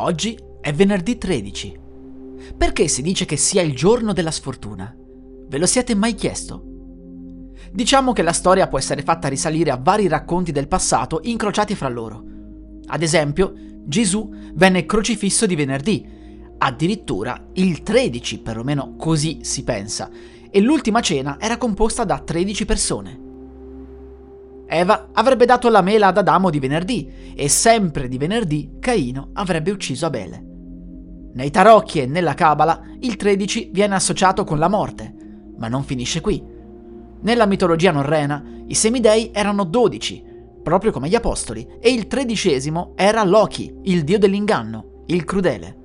Oggi è venerdì 13. Perché si dice che sia il giorno della sfortuna? Ve lo siete mai chiesto? Diciamo che la storia può essere fatta risalire a vari racconti del passato incrociati fra loro. Ad esempio, Gesù venne crocifisso di venerdì, addirittura il 13, perlomeno così si pensa, e l'ultima cena era composta da 13 persone. Eva avrebbe dato la mela ad Adamo di venerdì e sempre di venerdì Caino avrebbe ucciso Abele. Nei tarocchi e nella Cabala il 13 viene associato con la morte, ma non finisce qui. Nella mitologia norrena i semidei erano 12, proprio come gli apostoli, e il tredicesimo era Loki, il dio dell'inganno, il crudele.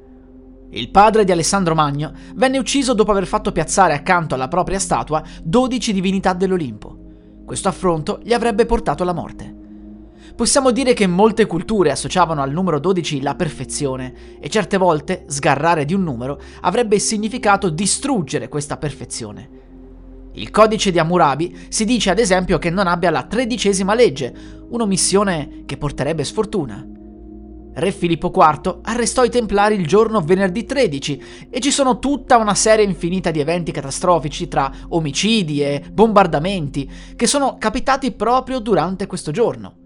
Il padre di Alessandro Magno venne ucciso dopo aver fatto piazzare accanto alla propria statua 12 divinità dell'Olimpo. Questo affronto gli avrebbe portato alla morte. Possiamo dire che molte culture associavano al numero 12 la perfezione e certe volte sgarrare di un numero avrebbe significato distruggere questa perfezione. Il codice di Hammurabi si dice ad esempio che non abbia la tredicesima legge, un'omissione che porterebbe sfortuna. Re Filippo IV arrestò i Templari il giorno venerdì 13 e ci sono tutta una serie infinita di eventi catastrofici tra omicidi e bombardamenti che sono capitati proprio durante questo giorno.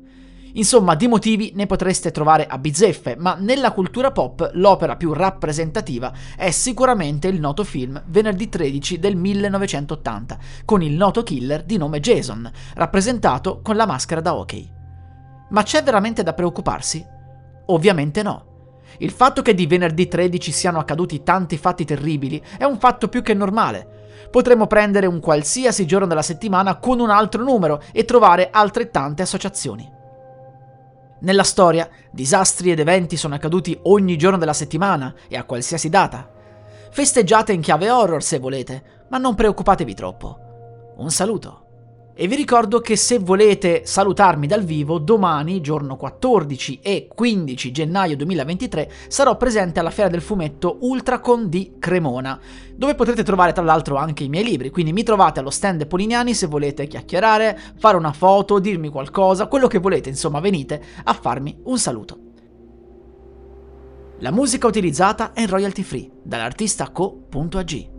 Insomma, di motivi ne potreste trovare a bizzeffe, ma nella cultura pop l'opera più rappresentativa è sicuramente il noto film Venerdì 13 del 1980, con il noto killer di nome Jason, rappresentato con la maschera da hockey. Ma c'è veramente da preoccuparsi? Ovviamente no. Il fatto che di venerdì 13 siano accaduti tanti fatti terribili è un fatto più che normale. Potremmo prendere un qualsiasi giorno della settimana con un altro numero e trovare altrettante associazioni. Nella storia, disastri ed eventi sono accaduti ogni giorno della settimana e a qualsiasi data. Festeggiate in chiave horror se volete, ma non preoccupatevi troppo. Un saluto. E vi ricordo che se volete salutarmi dal vivo, domani, giorno 14 e 15 gennaio 2023, sarò presente alla Fiera del Fumetto Ultracon di Cremona, dove potrete trovare tra l'altro anche i miei libri, quindi mi trovate allo stand Polignani se volete chiacchierare, fare una foto, dirmi qualcosa, quello che volete, insomma venite a farmi un saluto. La musica utilizzata è royalty free dall'artista co.ag.